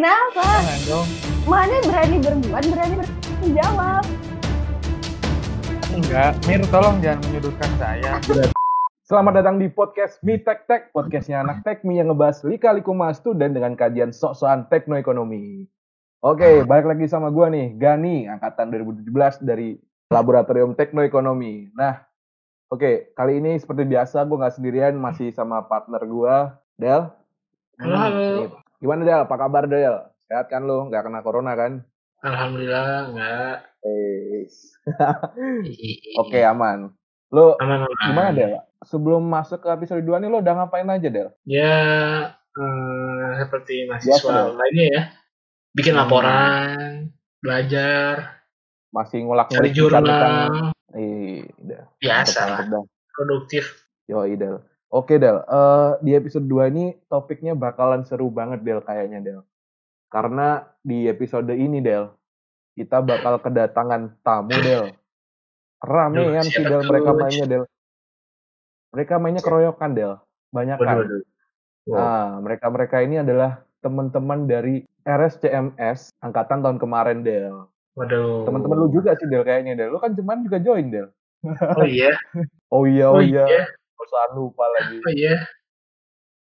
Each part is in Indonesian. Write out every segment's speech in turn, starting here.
Kenapa? Jangan dong. Mana berani berbuat, berani menjawab. Enggak, Mir tolong jangan menyudutkan saya. Selamat datang di podcast Mi Tek Tek, podcastnya anak tekmi yang ngebahas lika-liku mas student dengan kajian sok-sokan teknoekonomi. Oke, balik lagi sama gua nih, Gani, angkatan 2017 dari Laboratorium Teknoekonomi. Nah, oke, kali ini seperti biasa gue nggak sendirian, masih sama partner gua, Del. Halo, halo. Gimana Del? Apa kabar Del? Sehat kan lu? Nggak kena corona kan? Alhamdulillah enggak. Eh, Oke, aman. Lu Aman aman. gimana Del? Sebelum masuk ke episode 2 nih lo udah ngapain aja Del? Ya eh, seperti Biasa, mahasiswa dong. lainnya ya. Bikin Hmm. laporan, belajar, Masih ngulak cari jurnal, Eh, udah. biasa lah. Produktif. Yo, Del. Oke, Del. Eh, di episode 2 ini topiknya bakalan seru banget, Del, kayaknya, Del. Karena di episode ini, Del, kita bakal kedatangan tamu, Del. Ramean sih, Del, mereka mainnya, Del. Mereka mainnya keroyokan, Del. Banyak kan. Nah, mereka-mereka ini adalah teman-teman dari RSCMS angkatan tahun kemarin, Del. Waduh. Teman-teman lu juga sih, Del, kayaknya, Del. Lu kan cuman juga join, Del. Oh iya. Oh iya, Oh oh iya. Perasaan lupa lagi. Oh iya.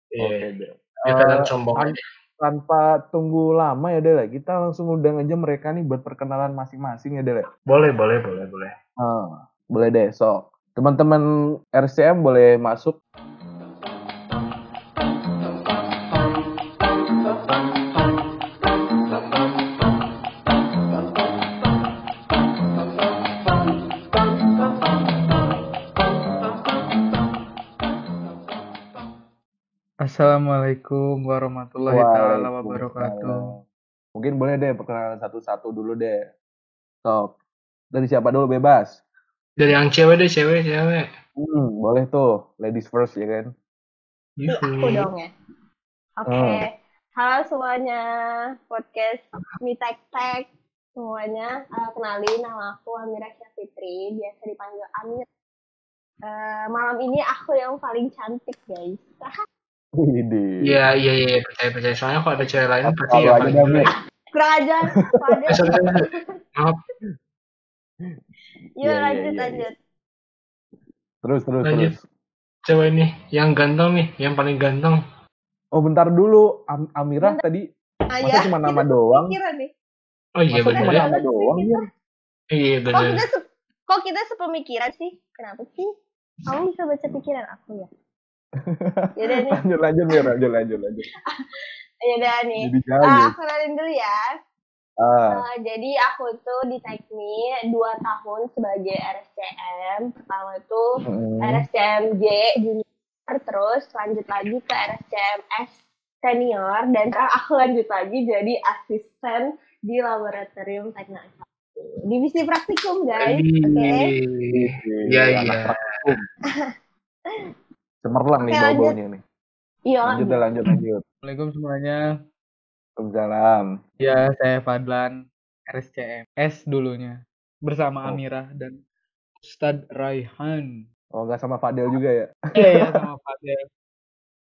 Iya. Oke, Del. Kita kan Eh, sombong an- aja. tanpa tunggu lama ya Del, ya. kita langsung udah aja mereka nih buat perkenalan masing-masing ya ya. Boleh, boleh, boleh, boleh. Ah, boleh deh, sok. Teman-teman RCM boleh masuk. Assalamualaikum warahmatullahi taala wabarakatuh. Mungkin boleh deh perkenalan satu-satu dulu deh. Sok. Dari siapa dulu bebas? Dari yang cewek deh, cewek, cewek. Hmm, boleh tuh. Ladies first ya kan? Ini aku dong ya. Oke. Hmm. Halo semuanya, podcast Mi Tek. Semuanya, Eh, kenalin nama aku Amira Syafitri, biasa dipanggil Amir. Eh, malam ini aku yang paling cantik, guys. Widih. Iya, iya, iya, percaya, percaya. Soalnya kalau ada cewek lain pasti aja paling jelek. Kurang ajar. Eh. Maaf. Yuk Iya, iya, lanjut, iya, lanjut. Terus, terus, Lanjut. terus. Cewek nih, yang ganteng nih, yang paling ganteng. Oh, bentar dulu. Am Amirah tadi Ah, masa ya. cuma nama doang? Nih. Oh iya Masa bener cuma ya. nama doang, Mir? Iya Kok bener. kita, se- kok kita sepemikiran sih? Kenapa sih? Kamu bisa baca pikiran aku ya? Yaudah nih, lanjut lanjut Mir, lanjut lanjut lanjut yaudah nih. jadi Ah, jauh aku kenalin dulu ya. ah Uh, jadi aku tuh di Tekmi 2 tahun sebagai RSCM. Pertama itu mm, RSCM J junior, terus lanjut lagi ke RSCM S senior, dan sekarang aku lanjut lagi jadi asisten di laboratorium teknik divisi praktikum guys. Oke. Iya iya. cemerlang nih Oke, bau lanjut. baunya nih Iya. lanjut dah lanjut lanjut Assalamualaikum semuanya. Waalaikumsalam Ya, saya Fadlan RSCM S dulunya bersama Oh. Amirah dan Ustadz Raihan. oh nggak sama Fadel juga ya Iya, iya sama Fadel.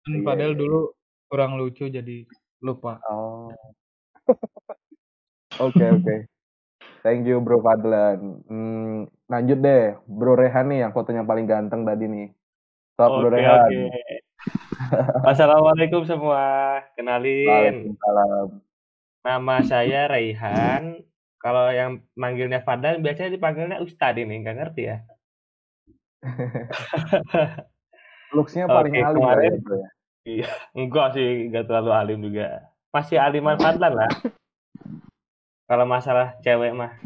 Dan Iya, Fadel iya. dulu kurang lucu jadi lupa. oh oke oke thank you bro Fadlan hmm, lanjut deh bro Rehan nih yang fotonya paling ganteng tadi nih Stop bro Rehan oke. Assalamualaikum semua. Kenalin, Waalaikumsalam nama saya Raihan. Kalau yang manggilnya Fadlan biasanya dipanggilnya Ustadz ini, nggak ngerti ya. looksnya paling Oke, alim kemarin- ya, ya Enggak sih, nggak terlalu alim juga. Masih aliman Fadlan lah. Kalau masalah cewek mah.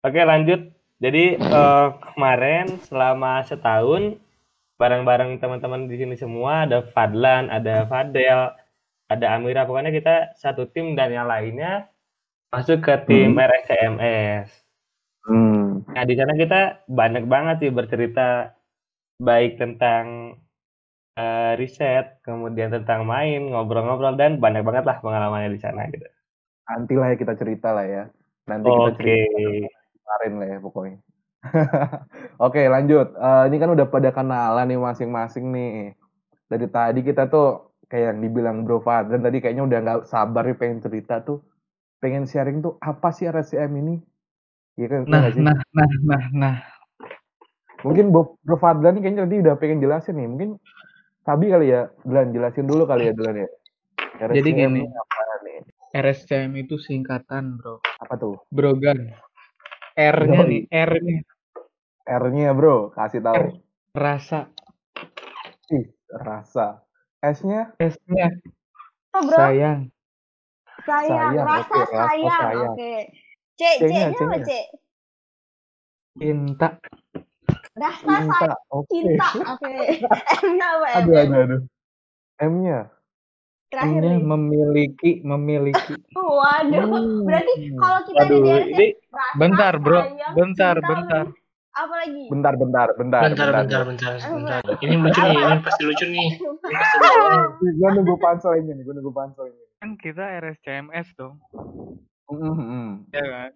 Oke, lanjut. Jadi eh, kemarin selama setahun bareng-bareng teman-teman di sini semua ada Fadlan, ada Fadel, ada Amira. Pokoknya kita satu tim dan yang lainnya masuk ke tim Hmm. RSCMS. hmm. Nah, di sana kita banyak banget sih bercerita baik tentang eh, riset, kemudian tentang main, ngobrol-ngobrol dan banyak banget lah pengalamannya di sana gitu. nanti lah ya kita cerita lah ya nanti kita Oke. cerita kemarin lah ya pokoknya Oke lanjut. Eh, ini kan udah pada kenalan nih masing-masing nih. Dari tadi kita tuh kayak yang dibilang Bro Fadlan tadi kayaknya udah nggak sabar nih pengen cerita tuh, pengen sharing tuh apa sih RSCM ini? Iya kan? Nah, sih? nah, nah, nah, nah. Mungkin Bro, Bro Fadlan nih kayaknya tadi udah pengen jelasin nih. Mungkin Sabi kali ya, Dlan jelasin dulu kali ya Dlan ya. Jadi RSCM gini. ini apa nih? RSCM itu singkatan, bro. Apa tuh? Brogan. R-nya nih, R-nya. R-nya bro, kasih tahu. Rasa. Ih, rasa. S-nya S-nya Oh, bro, sayang. sayang, sayang, rasa rasa sayang. sayang. Oke. C, C-nya, apa. C? Cinta. Rasa cinta. sayang, Oke. cinta. Oke. M-nya apa, M? Aduh, aduh, aduh. M-nya. Terakhir M-nya nih. memiliki, memiliki. Waduh, Hmm. berarti kalau kita ada Waduh, di RC, ini rasa, Bentar, bro. sayang, Bentar, cinta, bentar. apa lagi? Bentar, bentar, bentar. Bentar, bentar, bentar, bentar. Ini lucu nih, ini pasti lucu nih. Ini pasti lucu nih. Gue nunggu panselnya nih, gue nunggu panselnya. Kan kita RSCMS dong. Mm, mm, mm. Ya kan?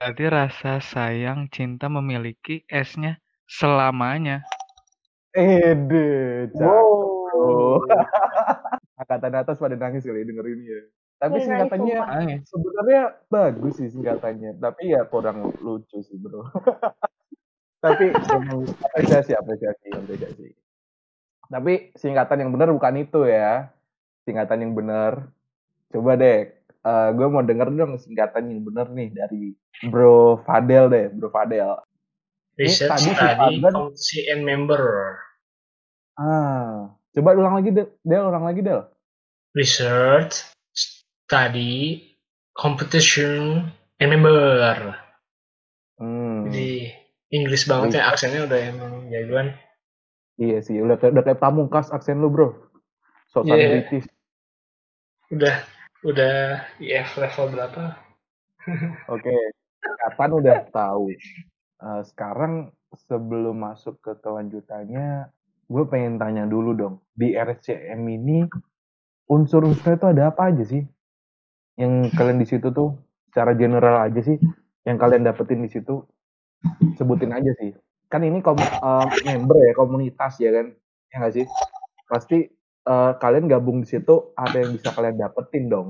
Berarti rasa sayang, cinta memiliki S-nya selamanya. Ede, cakep. Wow. Angkatan atas pada nangis kali ya denger ini ya. Tapi nangis, singkatannya sebenarnya bagus sih singkatannya, tapi ya kurang lucu sih bro. tapi apresiasi, apresiasi, apresiasi. Tapi singkatan yang benar bukan itu ya. Singkatan yang benar. Coba deh, gue mau denger dong singkatan yang benar nih dari Bro Fadel deh, Bro Fadel. Research tadi si study Fadlan- competency and member. Ah, coba ulang lagi Del, Del ulang lagi Del. Research study competition and member. Hmm. Jadi Inggris banget ya aksennya udah emang jagoan. Iya sih, udah kayak, udah kayak pamungkas aksen lu bro. Sosan Iya. British. Udah udah IF level berapa? Oke, kapan udah tahu. Eh, sekarang sebelum masuk ke kelanjutannya, gue pengen tanya dulu dong. Di RSCM ini unsur-unsurnya itu ada apa aja sih? Yang kalian di situ tuh secara general aja sih, yang kalian dapetin di situ sebutin aja sih. Kan ini kom eh, member ya, komunitas ya kan, ya nggak sih? Pasti eh, kalian gabung di situ ada yang bisa kalian dapetin dong.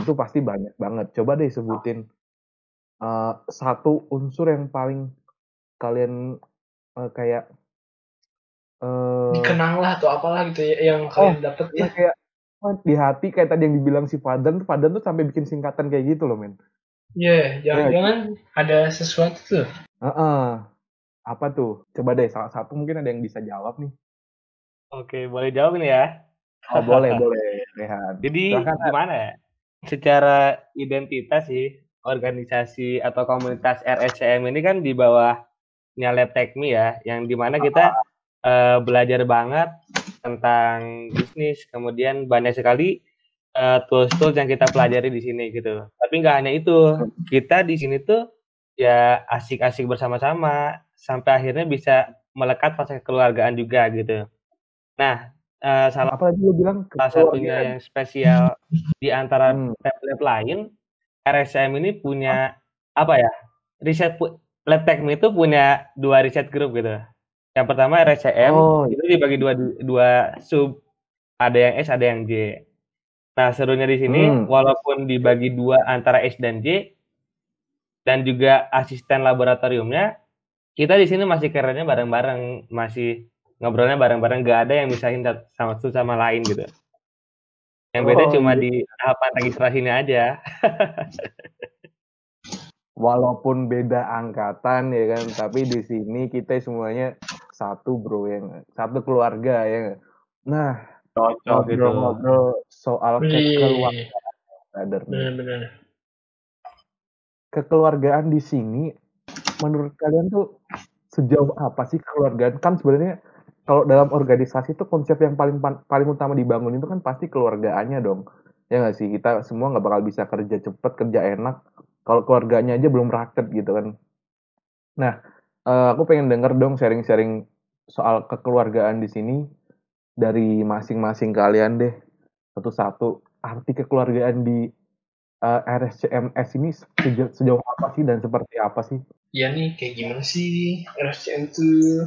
Itu pasti banyak banget. Coba deh sebutin eh, satu unsur yang paling kalian eh, kayak eh Dikenang lah atau apalah gitu ya yang kalian dapet ya ya. kayak oh, di hati kayak tadi yang dibilang si Fadan tuh Fadan tuh sampai bikin singkatan kayak gitu loh men. Iya, jangan-jangan ada sesuatu tuh. Heeh. Apa tuh? Coba deh salah satu mungkin ada yang bisa jawab nih. Oke, boleh jawab nih ya. Oh boleh boleh Rehan. Jadi Silakan, Ad. gimana ya? Secara identitas sih, organisasi atau komunitas RSCM ini kan di bawah Nyalep Tekmi ya, yang di mana kita eh, belajar banget tentang bisnis, kemudian banyak sekali eh, tools-tools yang kita pelajari di sini gitu. Tapi nggak hanya itu, kita di sini tuh ya asik-asik bersama-sama sampai akhirnya bisa melekat fase kekeluargaan juga gitu. Nah, eh, salah lu bilang salah satunya yang spesial di antara Hmm. lab-lab lain, RSCM ini punya apa ya? Riset lab teknik itu punya dua riset grup gitu. Yang pertama RSCM Oh, itu dibagi dua dua sub, ada yang S, ada yang J. Nah, serunya di sini Hmm. walaupun dibagi dua antara S dan J dan juga asisten laboratoriumnya, kita di sini masih kerennya bareng-bareng, masih ngobrolnya bareng-bareng, gak ada yang misahin satu sama satu sama lain gitu. Yang beda Oh, cuma gitu. di tahapan registrasinya aja. walaupun beda angkatan ya kan, tapi di sini kita semuanya satu bro yang satu keluarga ya. Nah, Cocok gitu. ngobrol-ngobrol soal kekeluargaan, bener-bener. kekeluargaan di sini menurut kalian tuh sejauh apa sih kekeluargaan? Kan sebenarnya kalau dalam organisasi tuh konsep yang paling paling utama dibangun itu kan pasti keluargaannya dong. Ya nggak sih? Kita semua nggak bakal bisa kerja cepet kerja enak kalau keluarganya aja belum raket gitu kan. Nah eh, aku pengen denger dong sharing-sharing soal kekeluargaan di sini dari masing-masing kalian deh satu-satu arti kekeluargaan di eh, RSCMS ini sejauh, sejauh apa sih dan seperti apa sih? Ya nih, kayak gimana sih RSCM tuh?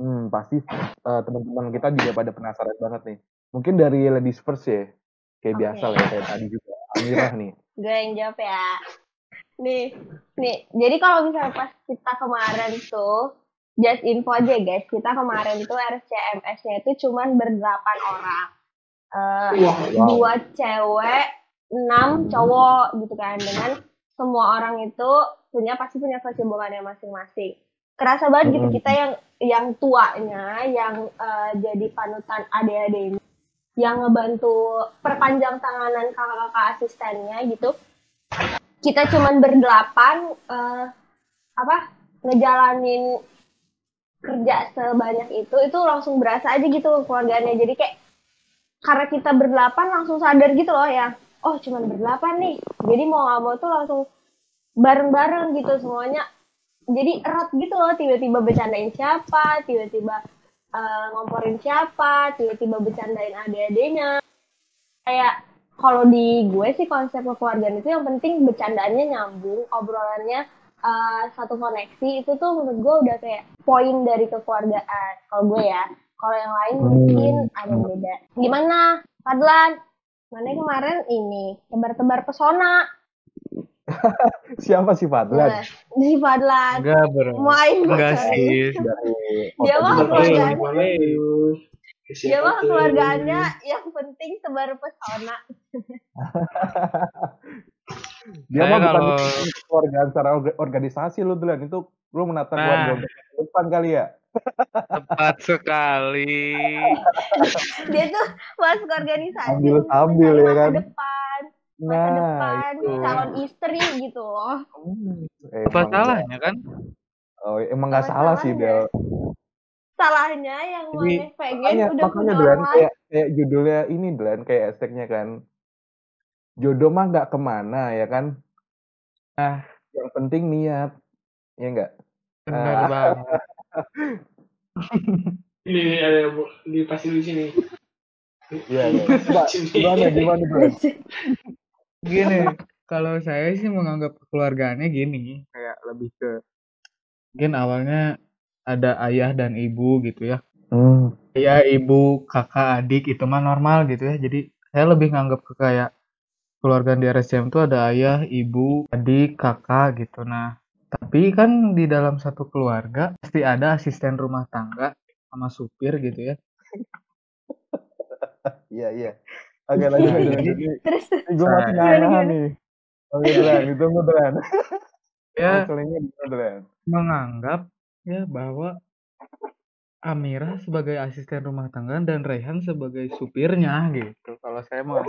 Hmm, pasti eh, teman-teman kita juga pada penasaran banget nih. Mungkin dari ladies first ya. Kayak Oke. biasa lah ya, kayak tadi juga. Amirah nih. gue yang jawab ya nih nih jadi kalau misalnya pas kita kemarin tuh just info aja guys. Kita kemarin tuh RCMS-nya itu cuman berdelapan orang. Wah, Wow. dua cewek enam cowok gitu kan. Dengan semua orang itu punya pasti punya kesibukannya masing-masing. Kerasa banget gitu Mm. kita yang yang tuanya yang eh, jadi panutan adik-adik ini yang ngebantu perpanjang tanganan kakak-kakak asistennya gitu. Kita cuman berdelapan eh, apa ngejalanin kerja sebanyak itu itu langsung berasa aja gitu keluarganya. Jadi kayak karena kita berdelapan langsung sadar gitu loh ya oh cuman berdelapan nih. Jadi mau nggak mau tuh langsung bareng-bareng gitu semuanya. Jadi erat gitu loh tiba-tiba bercandain siapa tiba-tiba eh, ngomporin siapa tiba-tiba bercandain adik-adiknya. Kayak kalau di gue sih konsep kekeluargaan itu yang penting bercandaannya nyambung obrolannya eh, satu koneksi itu tuh menurut gue udah kayak poin dari kekeluargaan kalau gue ya kalau yang lain Hmm. mungkin ada beda gimana Fadlan mana kemarin ini tebar-tebar pesona Siapa sih Fadlan? Nah, si Fadlan Enggak, bro. main Enggak sih. Dari Dia mah Otak keluarga. Gimana? dia mah keluarganya yang penting tebar pesona Dia mah bukan kalau- secara orga- organisasi lu Dlan. Itu lu menata Nah. keluarga depan kali ya? Tepat sekali. dia tuh masuk organisasi Ambil- ambil ya masa kan? depan masa Nah, depan itu. calon istri gitu loh Eh, Apa salahnya kan? Oh, emang nggak salah sih? Del. salahnya yang Jadi, pengen Makanya, udah makanya lain kayak, kayak judulnya ini Dlan, kayak esteknya kan. Jodoh mah nggak ke mana, ya kan? Nah. Yang penting niat. Ya nggak? Benar Ah. banget. Ini ada di pasti di sini. Iya, iya. Coba, gimana, gimana, Dlan? Gini, kalau saya sih menganggap keluargaannya gini, kayak lebih ke mungkin awalnya ada ayah dan ibu gitu ya. Hmm. Ayah, ibu, kakak, adik itu mah normal gitu ya. Jadi saya lebih nganggap ke kayak keluarga di RSCM itu ada ayah, ibu, adik, kakak gitu. Nah, tapi kan di dalam satu keluarga pasti ada asisten rumah tangga sama supir gitu ya. Iya, iya. Oke, lanjut, lanjut, jadi- lanjut. terus gue masih nahan Gimana, nih. Oke, Dlan, ditunggu, Dlan. Ya, Masalahnya gimana, Dlan? menganggap ya bahwa Amira sebagai asisten rumah tangga dan Rehan sebagai supirnya gitu. Kalau saya mau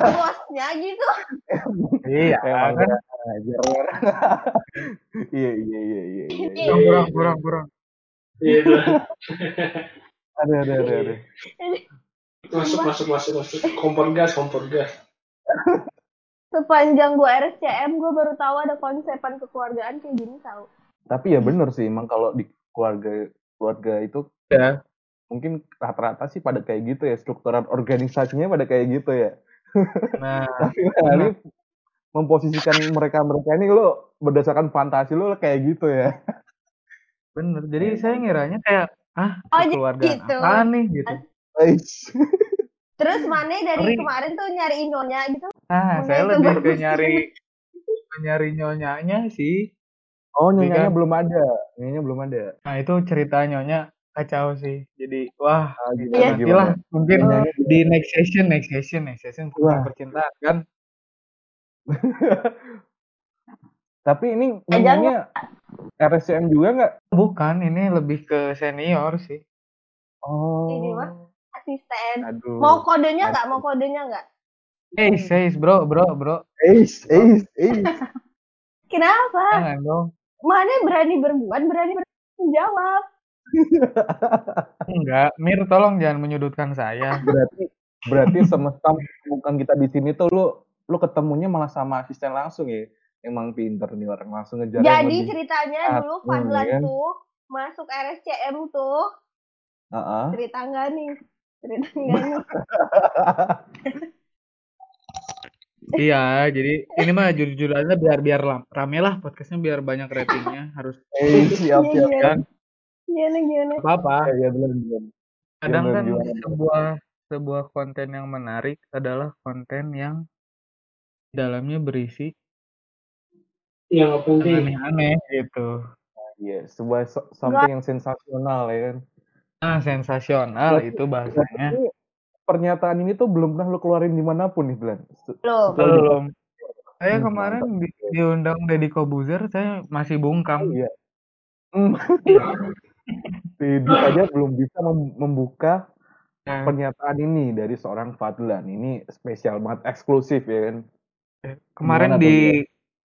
bosnya gitu iya Emang kan ajar. Iya, iya, iya, iya, iya. iya. kurang kurang kurang. Iya itu. Ada, ada, ada, ada. Masuk masuk masuk masuk. Kompor gas kompor gas. sepanjang gue RSCM gue baru tahu ada konsepan kekeluargaan kayak gini tahu Tapi ya bener sih, emang kalau di keluarga keluarga itu Ya. mungkin rata-rata sih pada kayak gitu ya, strukturan organisasinya pada kayak gitu ya. Nah, Tapi ini memposisikan mereka-mereka ini lo berdasarkan fantasi lo kayak gitu ya. bener. Jadi saya ngiranya kayak ah Oh, jadi keluargaan gitu. apa nih gitu. Terus mana dari Ngeri. kemarin tuh nyari nyonya gitu Nah, Mulai saya lebih ke nyari nyari nyonyanya sih. Oh, nyonyanya Kan? belum ada. Nyonyanya belum ada. Nah, itu cerita nyonya kacau sih. Jadi wah Ah, Iya. gimana, nantilah gimana? mungkin Nyonyanya di next session next session next session tentang Wah. percintaan kan. Tapi ini Eh, nyonyanya RSCM juga nggak? Bukan, ini lebih ke senior sih. Oh. Ini mah. asisten Aduh. mau kodenya nggak mau kodenya nggak Hey, says bro, bro, bro. Eish, eish, eish. kenapa Jangan dong. Mana berani berbuat berani menjawab Enggak, Mir tolong jangan menyudutkan saya. berarti berarti semesta bukan kita di sini tuh lu lu ketemunya malah sama asisten langsung ya emang pinter nih orang langsung ngejar jadi lebih ceritanya dulu Fadlan kan? tuh masuk RSCM tuh Heeh. cerita nggak nih cerita nggak nih iya, jadi ini mah jujur-jujurannya biar biar lam- rame lah podcastnya biar banyak ratingnya harus eh siap Iya, siap iya. kan gimana gimana apa apa ya, ya belum belum kadang kan gimana? sebuah sebuah konten yang menarik adalah konten yang di dalamnya berisi Yang penting. aneh-aneh gitu. Iya, sebuah so- something yang sensasional ya kan. Nah, sensasional itu bahasanya. Pernyataan ini tuh belum pernah lu keluarin di mana pun nih. Se- Belum. Saya Hmm, kemarin di, diundang Deddy Kobuzer, saya masih bungkam. Iya. Hmm. Dedi aja belum bisa mem- membuka Nah, pernyataan ini dari seorang Fadlan. Ini spesial banget, eksklusif ya kan. kemarin Gimana tuh, di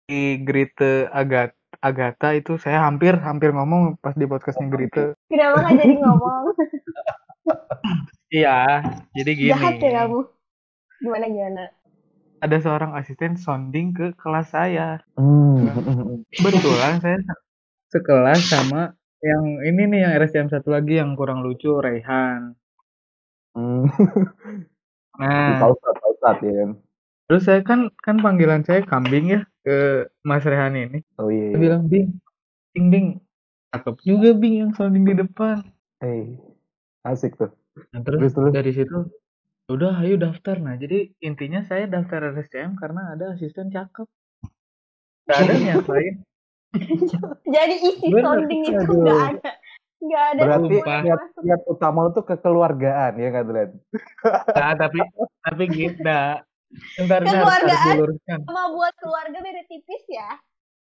di Grite Agat Agatha itu saya hampir hampir ngomong pas di podcastnya Grite. Kenapa nggak jadi ngomong? Iya, jadi gini. Jahat ya kamu. Gimana gimana? Ada seorang asisten sounding ke kelas saya. Hmm. Kebetulan saya sekelas sama yang ini nih yang RSCM satu lagi yang kurang lucu Raihan. Hmm. Nah, Pausat, pausat ya kan. terus saya kan kan panggilan saya kambing ya ke Mas Rehan ini. Oh iya. Saya iya. bilang Bing, Bing, Bing, cakep juga Bing yang sounding di depan. Hey, asik tuh. Nah, terus, Terus, terus. dari situ udah ayo daftar. Nah, jadi intinya saya daftar RSCM karena ada asisten cakep. Gak ada niat lain. Jadi isi Bener. sounding itu Aduh. nggak ada. Nggak ada. Berarti niat, niat utama lu tuh kekeluargaan ya kan, Dren? Nah, tapi tapi gitu. Nah, Ntar, ntar, harus Kekeluargaan. diluruskan. Sama buat keluarga beda tipis ya.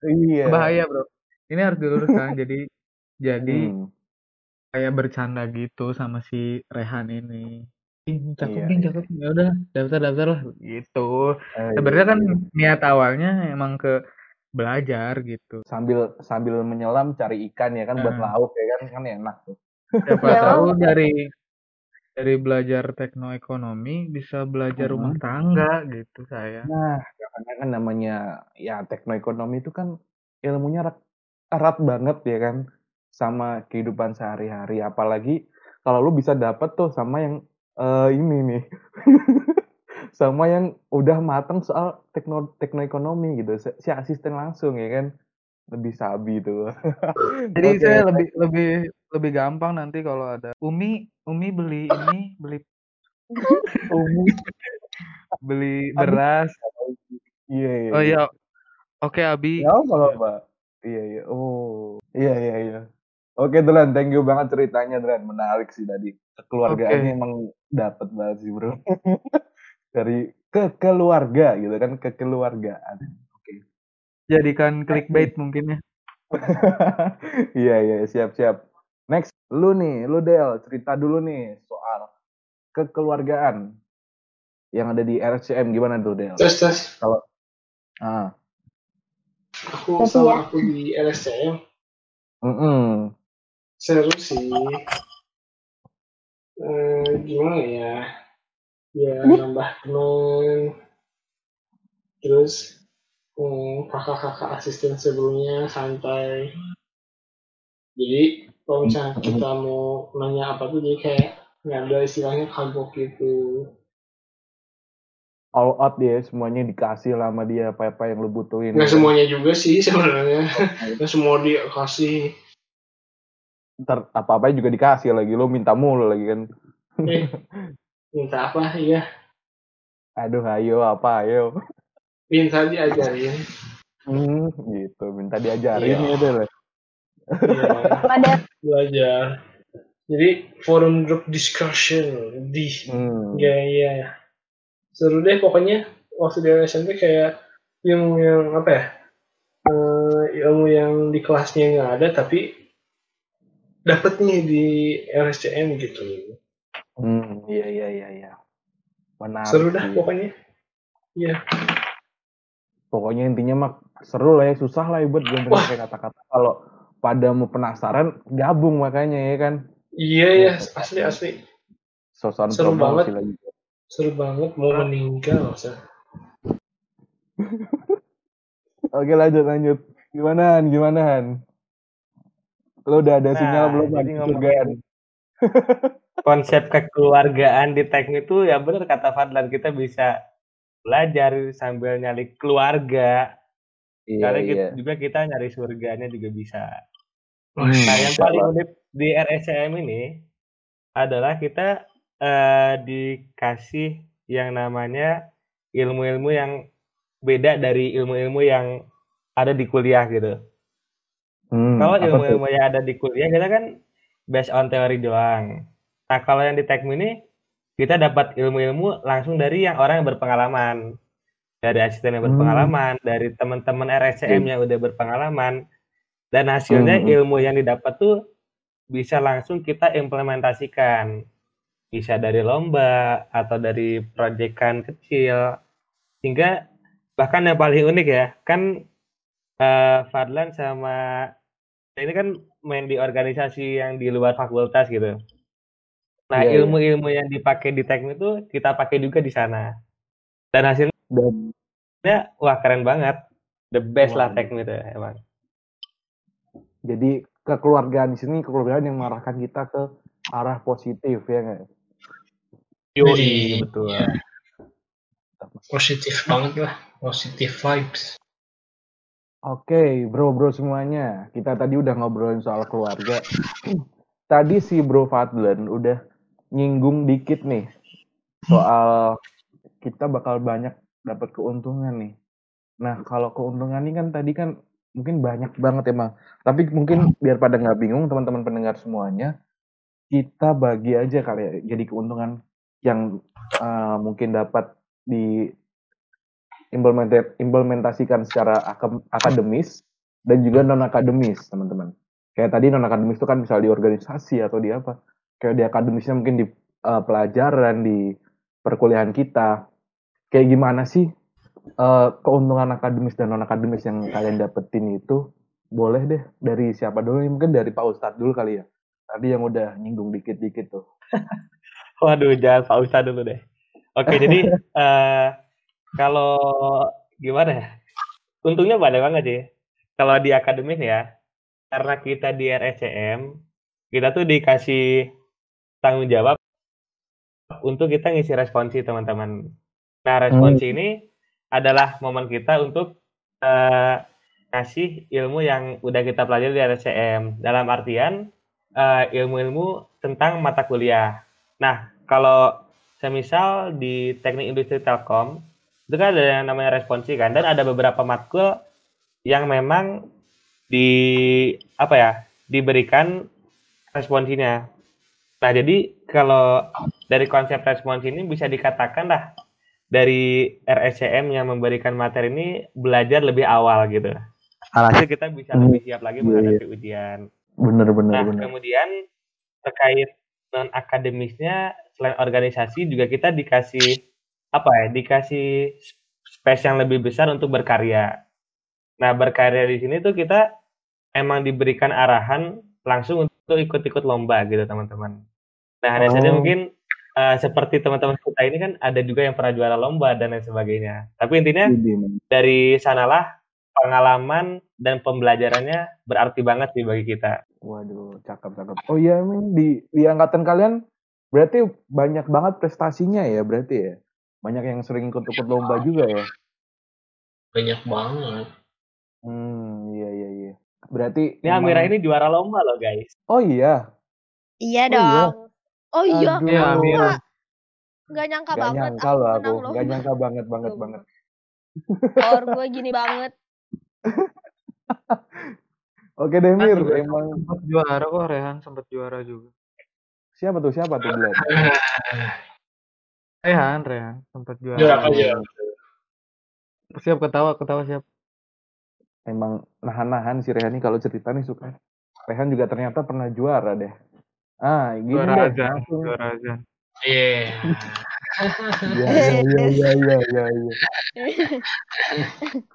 Iya. Bahaya, Bro. Ini harus diluruskan. jadi jadi Hmm. Kayak bercanda gitu sama si Rehan ini. Ih, cakep, Iya, Bing, iya. cakep. Ya udah, daftar-daftar lah gitu. Eh, Sebenarnya iya, kan iya. niat awalnya emang ke belajar gitu. sambil sambil menyelam cari ikan ya kan buat lauk ya kan kan enak tuh. Siapa Ya, tahu dari dari belajar teknoekonomi bisa belajar rumah tangga gitu saya. Nah, karena kan namanya ya teknoekonomi itu kan ilmunya erat, erat banget ya kan sama kehidupan sehari-hari apalagi kalau lu bisa dapet tuh sama yang eh, ini nih sama yang udah mateng soal tekno teknoekonomi gitu si, si asisten langsung ya kan lebih sabi tuh Jadi Oke, saya lebih lebih lebih gampang nanti kalau ada Umi Umi beli ini beli Umi. beli beras. iya iya Oh iya. Oke Abi. Ya kalau Pak. Iya iya. Oh. Iya iya iya. Oke Dran, thank you banget ceritanya Dran. Menarik sih tadi. Kekeluargaannya Oke. emang dapat banget sih bro. Dari ke keluarga gitu kan kekeluargaan. Jadikan clickbait mungkin ya. Iya iya siap siap. Next, lu nih, lu Del, cerita dulu nih soal kekeluargaan yang ada di RCM gimana tuh Del? Terus terus Ah, aku Tapi sama ya. aku di LSCM mm seru sih. Eh, gimana ya? Ya nambah temen. Terus hmm, kakak-kakak asisten sebelumnya santai. Jadi kalau misalnya kita mau nanya apa tuh jadi kayak nggak ada istilahnya kagok gitu. all out dia semuanya dikasih lah sama dia apa apa yang lu butuhin. Nggak semuanya juga sih sebenarnya. Nggak semua dia kasih. Ntar apa-apa juga dikasih lagi lo minta mulu lagi kan Eh, minta apa? Iya, aduh ayo apa ayo minta diajarin. hmm, gitu minta diajarin Iya. ya deh Iya, Pada belajar. Jadi forum group discussion di hmm. ya ya seru deh pokoknya waktu di SMP kayak ilmu yang apa ya eh, ilmu yang di kelasnya nggak ada tapi dapet nih di RSCM gitu. Hmm iya iya iya iya. Menarik seru dah pokoknya. Iya. Pokoknya intinya mah seru lah ya susah lah ya buat gue kayak kata-kata. Kalau pada mau penasaran gabung makanya ya kan? Iya ya asli asli. Sosokan Seru banget. lagi. Seru banget mau meninggal oke lanjut lanjut. Gimana Han? Gimana Han lo udah ada Nah, sinyal belum ngomongin- Surgaan? konsep kekeluargaan di teknik itu ya benar kata Fadlan kita bisa belajar sambil nyari keluarga. Iya karena iya. kita, juga kita nyari surganya juga bisa. Hmm, nah yang paling unik di RSCM ini adalah kita eh, dikasih yang namanya ilmu-ilmu yang beda dari ilmu-ilmu yang ada di kuliah gitu. Hmm, Kalau ilmu-ilmu yang ada di kuliah kita kan based on teori doang. Nah, kalau yang di Tekmi ini kita dapat ilmu-ilmu langsung dari yang orang yang berpengalaman. Dari asisten yang Hmm. berpengalaman, dari teman-teman RSCM yang udah berpengalaman. Dan hasilnya Hmm. ilmu yang didapat tuh bisa langsung kita implementasikan. Bisa dari lomba atau dari proyekan kecil. Hingga bahkan yang paling unik ya, kan eh, Fadlan sama ini kan main di organisasi yang di luar fakultas gitu. Nah, Iya, iya. ilmu-ilmu yang dipakai di teknik itu kita pakai juga di sana. Dan hasilnya Dan wah keren banget. The best lah Waduh. teknik itu emang. jadi kekeluargaan di sini kekeluargaan yang mengarahkan kita ke arah positif ya nggak? Yoi. betul. Iya. Positif banget lah. Positif vibes. Oke, bro-bro semuanya. Kita tadi udah ngobrolin soal keluarga. Tadi si Bro Fadlan udah nyinggung dikit nih soal kita bakal banyak dapat keuntungan nih. Nah, kalau keuntungan ini kan tadi kan mungkin banyak banget emang. Tapi mungkin biar pada nggak bingung teman-teman pendengar semuanya, kita bagi aja kali ya. Jadi keuntungan yang eh, mungkin dapat di implementasikan secara akademis dan juga non akademis teman-teman. Kayak tadi non akademis itu kan misal di organisasi atau di apa kayak di akademisnya mungkin di eh, pelajaran di perkuliahan kita. Kayak gimana sih eh, keuntungan akademis dan non akademis yang kalian dapetin itu? Boleh deh dari siapa dulu nih? Mungkin dari Pak Ustadz dulu kali ya. Tadi yang udah nyinggung dikit-dikit tuh. Waduh, jangan Pak Ustadz dulu deh. Oke, jadi eh, kalau gimana ya? Untungnya banyak banget sih. Kalau di akademis ya, karena kita di RSCM, kita tuh dikasih tanggung jawab untuk kita ngisi responsi teman-teman. Nah, responsi ini adalah momen kita untuk eh, kasih ilmu yang udah kita pelajari di RSCM. Dalam artian eh, ilmu-ilmu tentang mata kuliah. Nah, kalau semisal di teknik industri telkom, itu kan ada yang namanya responsi kan, dan ada beberapa matkul yang memang di apa ya diberikan responsinya. Nah, jadi kalau dari konsep responsi ini bisa dikatakan lah dari RSCM yang memberikan materi ini belajar lebih awal gitu. Alhasil kita bisa lebih siap lagi Iya, menghadapi ujian. bener bener Nah, bener kemudian terkait non akademisnya selain organisasi juga kita dikasih apa ya? Dikasih space yang lebih besar untuk berkarya. Nah, berkarya di sini tuh kita emang diberikan arahan langsung untuk ikut-ikut lomba gitu, teman-teman. Nah, hanya saja Oh. mungkin eh, seperti teman-teman kita ini kan ada juga yang pernah juara lomba dan lain sebagainya. Tapi intinya Widih, man. dari sanalah pengalaman dan pembelajarannya berarti banget sih bagi kita. Waduh, cakep cakep. Oh iya, Min, di di angkatan kalian berarti banyak banget prestasinya ya, berarti ya. Banyak yang sering ikut-ikut lomba juga ya. Banyak banget. Hmm, iya iya iya. Berarti Ini Amira ini juara lomba loh guys. Oh iya. Iya Oh, dong. iya. Oh iya. Aduh. Iya, Amira. Gak nyangka Gak banget nyangka aku aku. loh. Gak nyangka banget banget Sumpah. banget. Power gue gini banget. Oke deh Mir, Kan emang sempat juara kok Rehan sempat juara juga. siapa tuh siapa tuh? Rehan, Rehan sempat juara. Juara apa aja? Siap ketawa, ketawa siap. Emang nahan-nahan si Rehan nih kalau cerita nih suka. Rehan juga ternyata pernah juara deh. Ah, gini Juara deh. langsung. juara azan. Iya. Iya iya iya iya iya iya.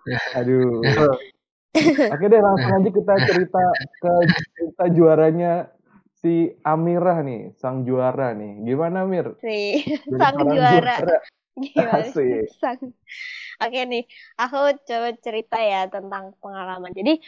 iya. Aduh. Oke deh langsung aja kita cerita ke cerita juaranya si Amirah nih, sang juara nih. Gimana Mir? Si Jadi sang seorang juara. Gimana Asik. sih? Sang. Oke nih, aku coba cerita ya tentang pengalaman. Jadi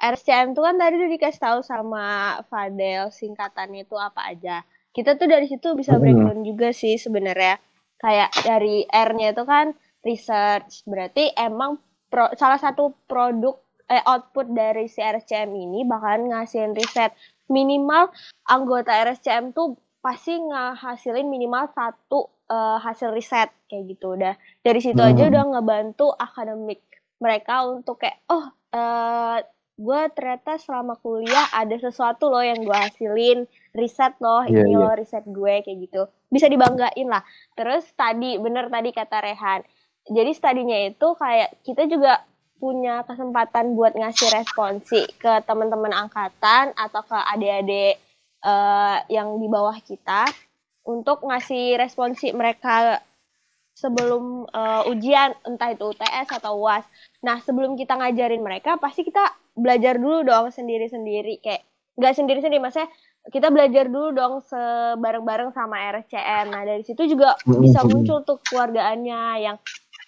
RCM itu kan tadi udah dikasih tahu sama Fadel singkatannya itu apa aja. Kita tuh dari situ bisa Hmm. breakdown juga sih sebenarnya. Kayak dari R-nya itu kan research. Berarti emang pro- salah satu produk eh, output dari si RCM ini bakalan ngasihin riset. Minimal anggota RSCM tuh pasti ngehasilin minimal satu uh, hasil riset kayak gitu udah dari situ aja Hmm. udah ngebantu akademik mereka untuk kayak oh uh, gue ternyata selama kuliah ada sesuatu loh yang gue hasilin riset loh Iya, ini iya. loh riset gue kayak gitu bisa dibanggain lah terus tadi bener tadi kata Rehan jadi studinya itu kayak kita juga punya kesempatan buat ngasih responsi ke teman-teman angkatan atau ke adik-adik eh, yang di bawah kita untuk ngasih responsi mereka sebelum eh, ujian entah itu UTS atau UAS. Nah sebelum kita ngajarin mereka pasti kita belajar dulu dong sendiri-sendiri kayak nggak sendiri-sendiri maksudnya kita belajar dulu dong sebareng-bareng sama RSCM. Nah dari situ juga bisa muncul tuh keluargaannya yang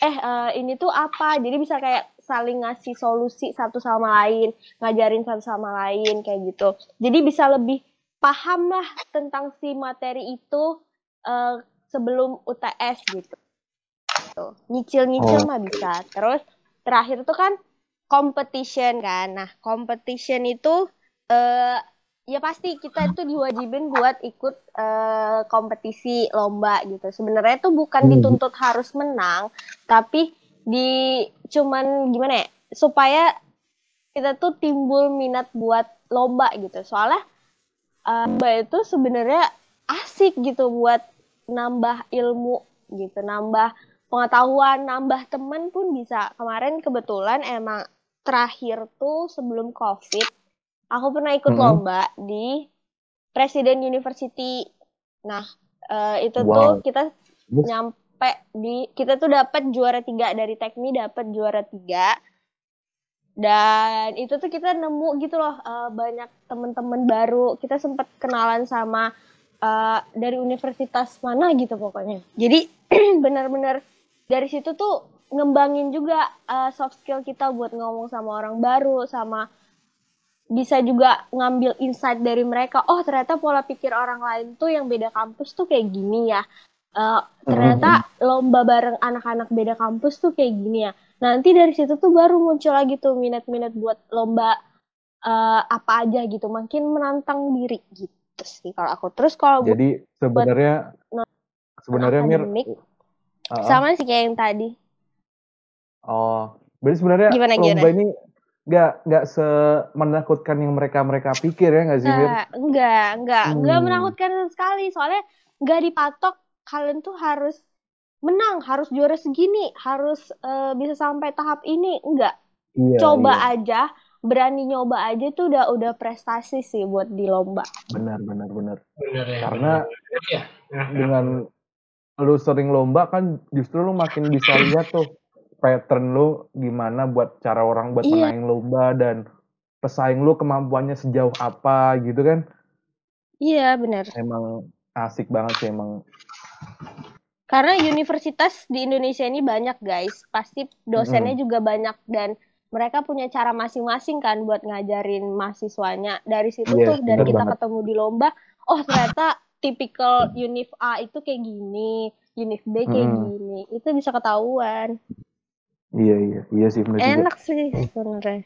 eh eh, ini tuh apa jadi bisa kayak saling ngasih solusi satu sama lain ngajarin satu sama lain kayak gitu jadi bisa lebih paham lah tentang si materi itu eh, sebelum UTS gitu Tuh, nyicil-nyicil Oh. mah bisa terus terakhir tuh kan competition kan nah competition itu eh ya pasti kita itu diwajibin buat ikut eh, kompetisi lomba gitu. Sebenarnya itu bukan Hmm. dituntut harus menang, tapi di cuman gimana ya? Supaya kita tuh timbul minat buat lomba gitu. Soalnya eh, lomba itu sebenarnya asik gitu buat nambah ilmu gitu, nambah pengetahuan, nambah temen pun bisa. Kemarin kebetulan emang terakhir tuh sebelum COVID aku pernah ikut Mhm. lomba di Presiden University. Nah, eh, itu Wow. tuh kita Terus? Nyampe di kita tuh dapat juara tiga dari Tekmi dapat juara tiga. Dan itu tuh kita nemu gitu loh eh, banyak teman-teman baru. Kita sempat kenalan sama eh, dari universitas mana gitu pokoknya. Jadi benar-benar dari situ tuh ngembangin juga eh, soft skill kita buat ngomong sama orang baru sama bisa juga ngambil insight dari mereka. Oh ternyata pola pikir orang lain tuh yang beda kampus tuh kayak gini ya Eh, ternyata lomba bareng anak-anak beda kampus tuh kayak gini ya nanti dari situ tuh baru muncul lagi tuh minat-minat buat lomba eh, apa aja gitu makin menantang diri gitu sih kalau aku terus kalau Jadi sebenarnya sebenarnya Mir uh-uh. sama sih kayak yang tadi Oh, berarti sebenarnya Gimana, lomba gimana? ini nggak nggak semenakutkan yang mereka mereka pikir ya nggak sih Mir? Enggak, enggak, enggak Hmm. menakutkan sekali. Soalnya enggak dipatok kalian tuh harus menang, harus juara segini, harus eh, bisa sampai tahap ini. Enggak. Iya, Coba iya. aja, berani nyoba aja tuh udah udah prestasi sih buat di lomba. benar benar benar. Bener ya. Karena bener. ya. Nah, dengan lu sering lomba kan justru lu makin bisa lihat tuh pattern lu gimana buat cara orang buat Iya. menangin lomba dan pesaing lu kemampuannya sejauh apa gitu kan. Iya, bener. Emang asik banget sih emang. Karena universitas di Indonesia ini banyak, guys. Pasti dosennya juga banyak dan mereka punya cara masing-masing kan buat ngajarin mahasiswanya. Dari situ Yes, tuh dari bener kita banget. ketemu di lomba, oh ternyata tipikal univ A itu kayak gini, univ B kayak Mm. gini. Itu bisa ketahuan. Iya iya iya sih benar juga. Enak sih sebenarnya.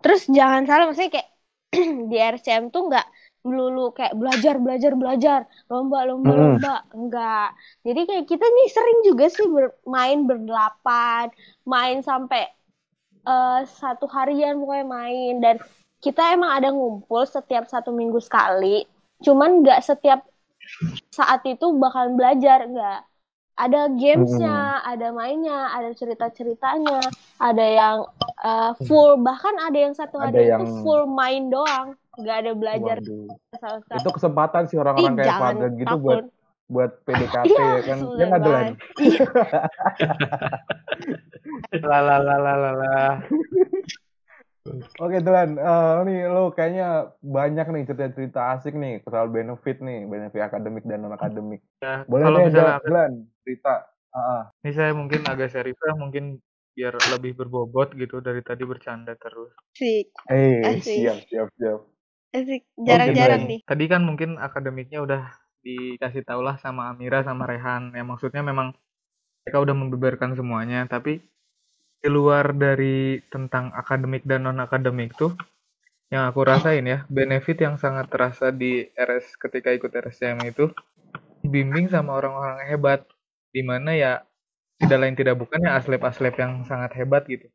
Terus jangan salah maksudnya kayak di RCM tuh nggak melulu kayak belajar belajar belajar. Lomba lomba Mm-mm. lomba. Enggak. Jadi kayak kita nih sering juga sih bermain berdelapan main sampai eh, satu harian pokoknya main. Dan kita emang ada ngumpul setiap satu minggu sekali. Cuman nggak setiap saat itu bakalan belajar enggak ada gamesnya, ada mainnya, ada cerita-ceritanya, ada yang eh, full. Bahkan ada yang satu Ada hari itu full main doang, nggak ada belajar Waduh. Itu kesempatan sih Ih, orang-orang kayak Fadel gitu takut. buat buat PDKT Iya, ya kan. Ya nggak Delan? Sulaiman. Iya. Oke Delan, Eh, nih lo kayaknya banyak nih cerita-cerita asik nih soal benefit nih, benefit akademik dan non akademik. Ya, Boleh kalau deh misalnya Delan cerita. Ah, ah. ini saya mungkin agak serius lah, mungkin biar lebih berbobot gitu dari tadi bercanda terus. asik, Eh siap siap siap. Asik. Jarang-jarang nih. Tadi kan mungkin akademiknya udah dikasih tau lah sama Amira sama Rehan. Ya maksudnya memang mereka udah membeberkan semuanya, tapi di luar dari tentang akademik dan non akademik tuh yang aku rasain ya, benefit yang sangat terasa di RS ketika ikut RSCM itu bimbing sama orang-orang hebat di mana ya tidak lain tidak bukan ya aslep-aslep yang sangat hebat gitu.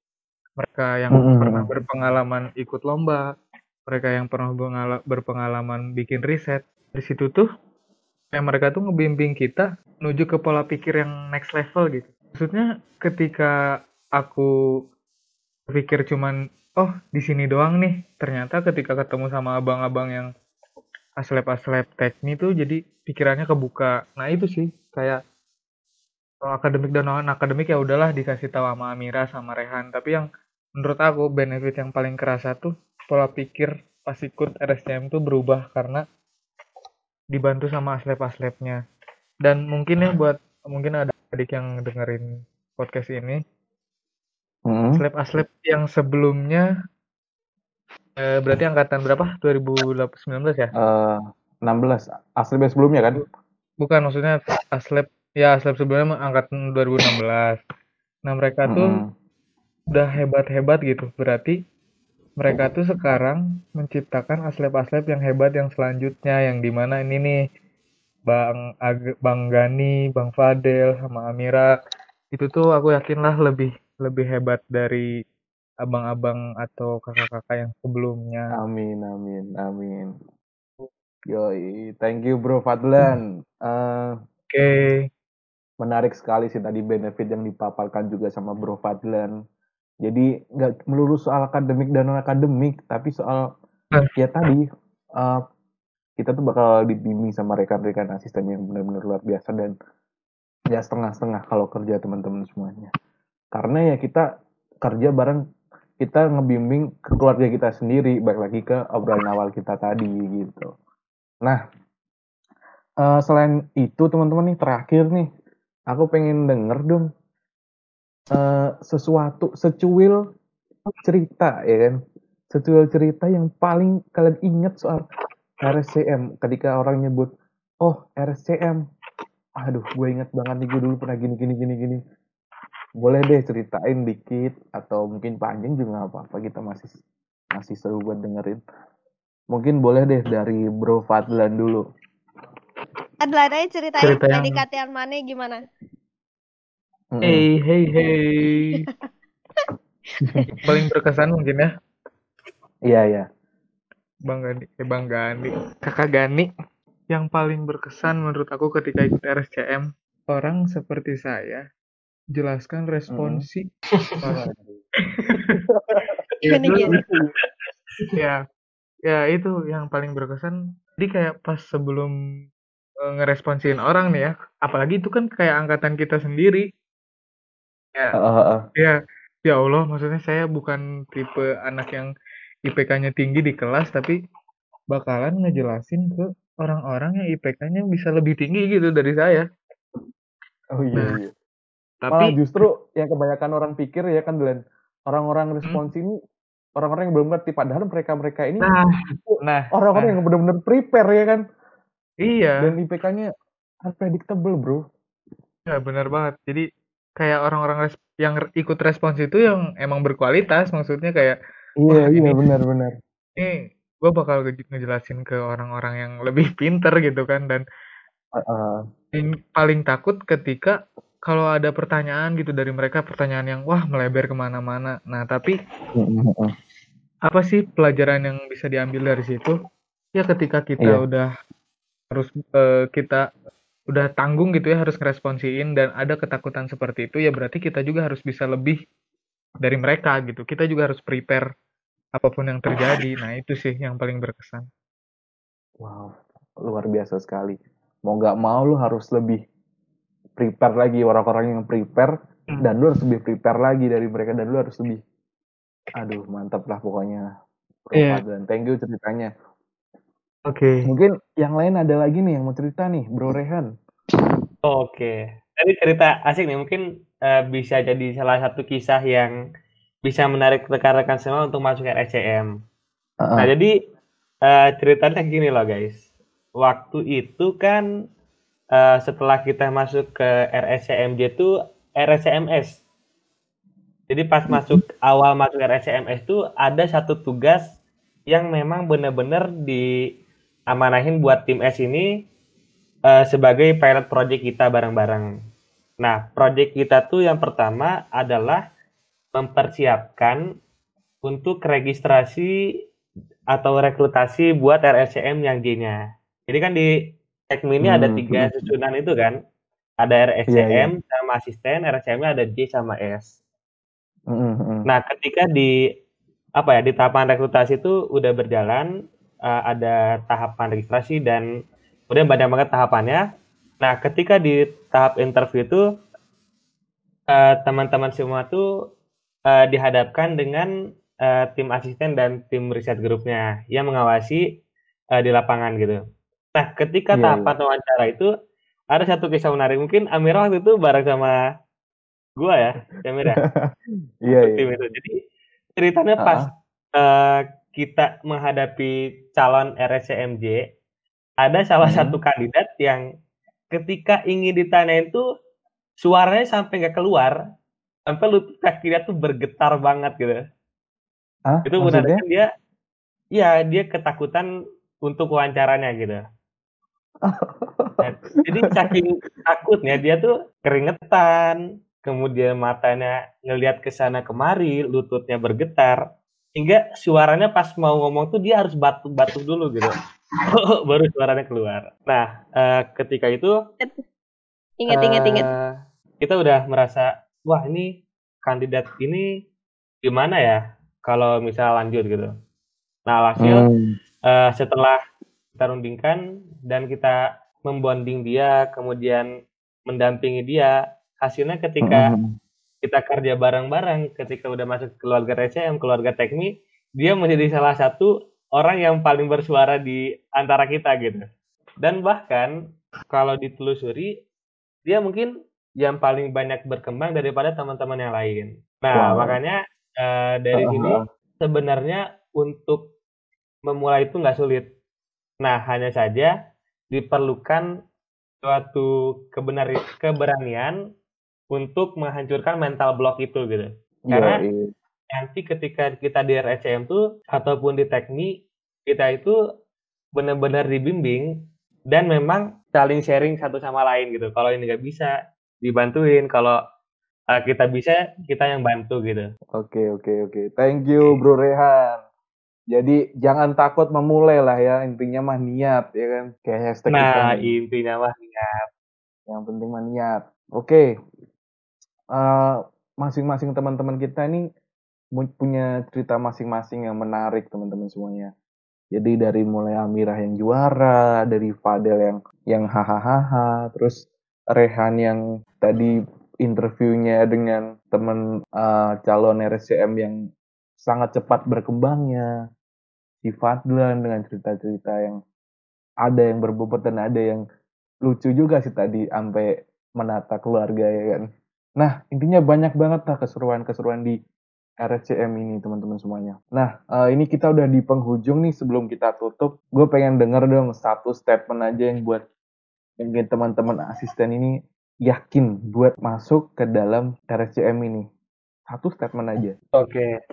Mereka yang Mm-mm. pernah berpengalaman ikut lomba, mereka yang pernah berpengalaman bikin riset. Di situ tuh yang mereka tuh ngebimbing kita menuju ke pola pikir yang next level gitu. Maksudnya ketika aku pikir cuman oh di sini doang nih, ternyata ketika ketemu sama abang-abang yang aslep-aslep teknik tuh jadi pikirannya kebuka. Nah itu sih kayak kalau akademik dan non akademik ya udahlah dikasih tahu sama Amira sama Rehan. Tapi yang menurut aku benefit yang paling kerasa tuh pola pikir pas ikut RSCM tuh berubah karena dibantu sama aslep-aslepnya. Dan mungkin ya buat mungkin ada adik yang dengerin podcast ini, Mm-mm. aslep-aslep yang sebelumnya eh, berarti angkatan berapa? 2019 ya? Eh, 16 asli base sebelumnya kan? Bukan maksudnya aslep ya aslep sebelumnya angkatan 2016. Nah, mereka tuh Mm-mm. udah hebat-hebat gitu. Berarti mereka tuh sekarang menciptakan aslep-aslep yang hebat yang selanjutnya yang di mana ini nih Bang Ag Bang Gani, Bang Fadel sama Amira itu tuh aku yakin lah lebih lebih hebat dari abang-abang atau kakak-kakak yang sebelumnya. Amin, amin, amin. Yoi, thank you Bro Fadlan. Eh, Oke. menarik sekali sih tadi benefit yang dipaparkan juga sama Bro Fadlan. Jadi nggak melulu soal akademik dan non akademik, tapi soal Eh. ya tadi eh, kita tuh bakal dibimbing sama rekan-rekan asisten yang benar-benar luar biasa dan ya setengah-setengah kalau kerja teman-teman semuanya. Karena ya kita kerja bareng kita ngebimbing ke keluarga kita sendiri, balik lagi ke obrolan awal kita tadi gitu. Nah, eh, selain itu teman-teman nih terakhir nih, aku pengen denger dong eh, sesuatu secuil cerita ya kan, secuil cerita yang paling kalian ingat soal RSCM ketika orang nyebut, oh RSCM, aduh gue inget banget nih gue dulu pernah gini gini gini gini. Boleh deh ceritain dikit atau mungkin panjang juga nggak apa-apa kita masih masih seru buat dengerin. Mungkin boleh deh dari Bro Fadlan dulu. Adlan aja ceritain Cerita yang- PDKT-an mana gimana? Mm-mm. Hey, hey, hey. Paling berkesan mungkin ya, Iya iya. Bang Gani, eh Bang Gani, Kakak Gani. Yang paling berkesan menurut aku ketika ikut RSCM, orang seperti saya jelaskan responsi. Itu- gini. ya, ya itu yang paling berkesan. Jadi kayak pas sebelum eh, ngeresponsin orang nih ya, apalagi itu kan kayak angkatan kita sendiri. Ya. Ya, ya Allah, maksudnya saya bukan tipe anak yang IPK-nya tinggi di kelas, tapi bakalan ngejelasin ke orang-orang yang IPK-nya bisa lebih tinggi gitu dari saya. Oh iya Nah, iya. Tapi Malah justru yang kebanyakan orang pikir ya kan Dan orang-orang respons ini orang-orang yang belum ngerti padahal mereka-mereka ini nah, nah, orang-orang nah, yang benar-benar prepare ya kan iya, dan IPK-nya unpredictable bro. ya benar banget. Jadi kayak orang-orang yang ikut respons itu yang emang berkualitas, maksudnya kayak Iya iya ini- benar-benar. ini gue bakal nge- ngejelasin ke orang-orang yang lebih pinter gitu kan dan Heeh. yang paling takut ketika kalau ada pertanyaan gitu dari mereka pertanyaan yang wah melebar ke mana-mana nah tapi heeh. apa sih pelajaran yang bisa diambil dari situ ya ketika kita Iya. udah harus eh, kita udah tanggung gitu ya harus ngeresponsiin dan ada ketakutan seperti itu ya berarti kita juga harus bisa lebih dari mereka gitu kita juga harus prepare apa pun yang terjadi nah itu sih yang paling berkesan Wow, luar biasa sekali. Mau nggak mau lu harus lebih prepare lagi orang-orang yang prepare Hmm. dan lu harus lebih prepare lagi dari mereka dan lu harus lebih aduh mantap lah pokoknya Iya. Fadlan. Thank you ceritanya. Oke Mungkin yang lain ada lagi nih yang mau cerita nih, Bro Rehan. Oke, tadi cerita asik nih. Mungkin eh, bisa jadi salah satu kisah yang bisa menarik rekan-rekan semua untuk masuk ke RSCM. Nah, Heeh. jadi eh, ceritanya gini loh guys. Waktu itu kan eh, setelah kita masuk ke RSCMJ itu RSCMS. Jadi pas masuk awal masuk RSCMS itu ada satu tugas yang memang benar-benar diamanahin buat tim S ini eh, sebagai pilot project kita bareng-bareng. Nah, project kita tuh yang pertama adalah mempersiapkan untuk registrasi atau rekrutasi buat RSCM yang J-nya. Jadi kan di Tekmi ini ada Hmm, tiga hmm. susunan itu kan. Ada RSCM sama asisten, RSCM-nya ada J sama S. Mm, mm. Nah, ketika di apa ya di tahapan rekrutasi itu udah berjalan, eh, ada tahapan registrasi dan kemudian banyak banget tahapannya. Nah, ketika di tahap interview itu eh, teman-teman semua tuh eh, dihadapkan dengan eh, tim asisten dan tim riset grupnya yang mengawasi eh, di lapangan gitu. Nah, ketika Iya, tahapan wawancara itu ada satu kisah menarik. Mungkin Amira waktu itu bareng sama gua ya, Amira Iya, iya. itu. Jadi ceritanya pas eh, kita menghadapi calon RSCMJ, ada salah Hmm. satu kandidat yang ketika ingin ditanyain tuh suaranya sampai nggak keluar, sampai lutut kaki dia tuh bergetar banget gitu. Hah? Itu Maksudnya? benar dia, ya dia ketakutan untuk wawancaranya gitu. Nah, jadi saking takutnya dia tuh keringetan, kemudian matanya ngelihat ke sana kemari, lututnya bergetar, hingga suaranya pas mau ngomong tuh dia harus batuk-batuk dulu gitu. Baru suaranya keluar. Nah, eh, ketika itu Ingat, ingat, ingat. eh, kita udah merasa, wah ini kandidat ini gimana ya kalau misal lanjut gitu. Nah, hasil Hmm. eh, setelah kita rundingkan dan kita membonding dia, kemudian mendampingi dia, hasilnya ketika Mm, kita kerja bareng-bareng, ketika udah masuk keluarga RCM, keluarga Tekmi, dia menjadi salah satu orang yang paling bersuara di antara kita gitu. Dan bahkan kalau ditelusuri, dia mungkin yang paling banyak berkembang daripada teman-teman yang lain. Nah, Wow. makanya eh, dari Ah, sini ah. sebenarnya untuk memulai itu nggak sulit. Nah, hanya saja diperlukan suatu kebenar keberanian untuk menghancurkan mental block itu gitu. Iya, Karena iya. nanti ketika kita di RSCM tuh ataupun di teknik kita itu benar-benar dibimbing dan memang saling sharing satu sama lain gitu. Kalau ini nggak bisa dibantuin, kalau uh, kita bisa kita yang bantu gitu. Oke, oke, oke. Thank you, Bro Rehan. Jadi jangan takut memulai lah ya. Intinya mah niat ya kan. Kayak hashtag kita Nah, intinya mah Yang penting mah niat. Oke. Masing-masing teman-teman kita ini punya cerita masing-masing yang menarik teman-teman semuanya. Jadi dari mulai Amirah yang juara, dari Fadel yang yang hahaha, terus Rehan yang tadi interviewnya dengan teman eh, calon RSCM yang sangat cepat berkembangnya, si Fadlan dengan cerita-cerita yang ada yang berbobot dan ada yang lucu juga sih tadi sampai menata keluarga ya kan. Nah intinya banyak banget lah keseruan-keseruan di RSCM ini teman-teman semuanya. Nah eh, ini kita udah di penghujung nih sebelum kita tutup, gue pengen denger dong satu statement aja yang buat yang bikin teman-teman asisten ini yakin buat masuk ke dalam RSCM ini. Satu statement aja. Oke.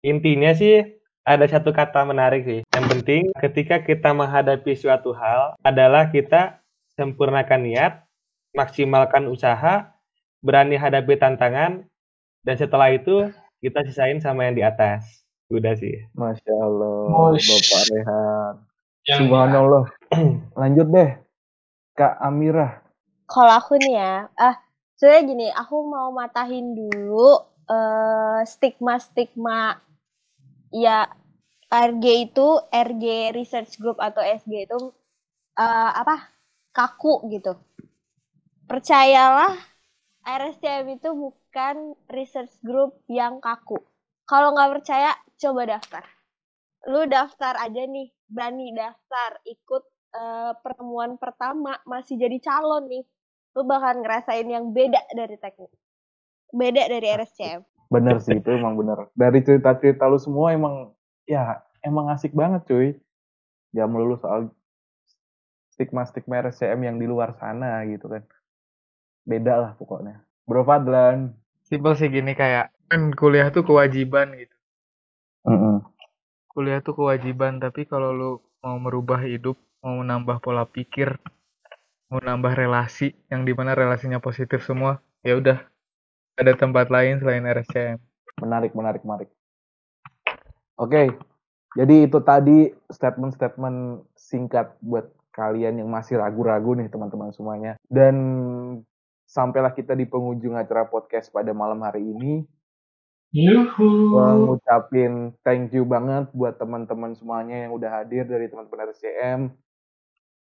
Intinya sih ada satu kata menarik sih. Yang penting ketika kita menghadapi suatu hal adalah kita sempurnakan niat, maksimalkan usaha, berani hadapi tantangan, dan setelah itu kita sisain sama yang di atas. Udah sih. Masya Allah, Mosh. Bapak Rehan. Yang Subhanallah. Lanjut deh, Kak Amirah. Kalau aku nih ya, ah sebenarnya gini, aku mau matahin dulu eh, stigma-stigma ya RG itu RG Research Group atau SG itu eh, apa kaku gitu. Percayalah RSCM itu bukan research group yang kaku. Kalau nggak percaya, coba daftar. Lu daftar aja nih, berani daftar, ikut eh, pertemuan pertama masih jadi calon nih lu bakal ngerasain yang beda dari teknik beda dari RSCM Bener sih, itu emang bener. Dari cerita-cerita lu semua emang, ya emang asik banget cuy. Gak melulu soal stigma-stigma RSCM yang di luar sana gitu kan. Beda lah pokoknya. Bro Fadlan. Simpel sih gini kayak kan kuliah tuh kewajiban gitu. Mm-mm. kuliah tuh kewajiban, tapi kalau lu mau merubah hidup, mau menambah pola pikir, mau nambah relasi yang di mana relasinya positif semua, ya udah ada tempat lain selain RSCM. Menarik, menarik, menarik. Oke, jadi itu tadi statement-statement singkat buat kalian yang masih ragu-ragu nih teman-teman semuanya. Dan sampailah kita di penghujung acara podcast pada malam hari ini. Yuhu. Gua ngucapin thank you banget buat teman-teman semuanya yang udah hadir dari teman-teman RCM.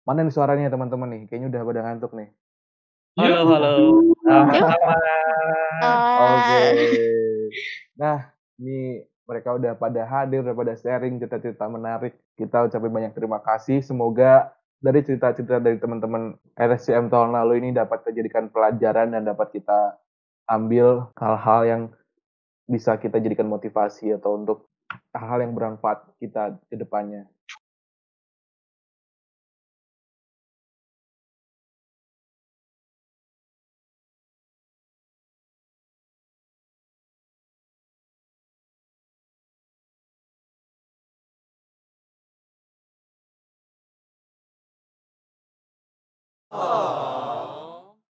Mana nih suaranya teman-teman nih? Kayaknya udah pada ngantuk nih. Halo, halo. Sama-sama. Oke. Nah, ini mereka udah pada hadir, udah pada sharing cerita-cerita menarik. Kita ucapin banyak terima kasih. Semoga dari cerita-cerita dari teman-teman RSCM tahun lalu ini dapat dijadikan pelajaran dan dapat kita ambil hal-hal yang bisa kita jadikan motivasi atau untuk hal-hal yang bermanfaat kita ke depannya.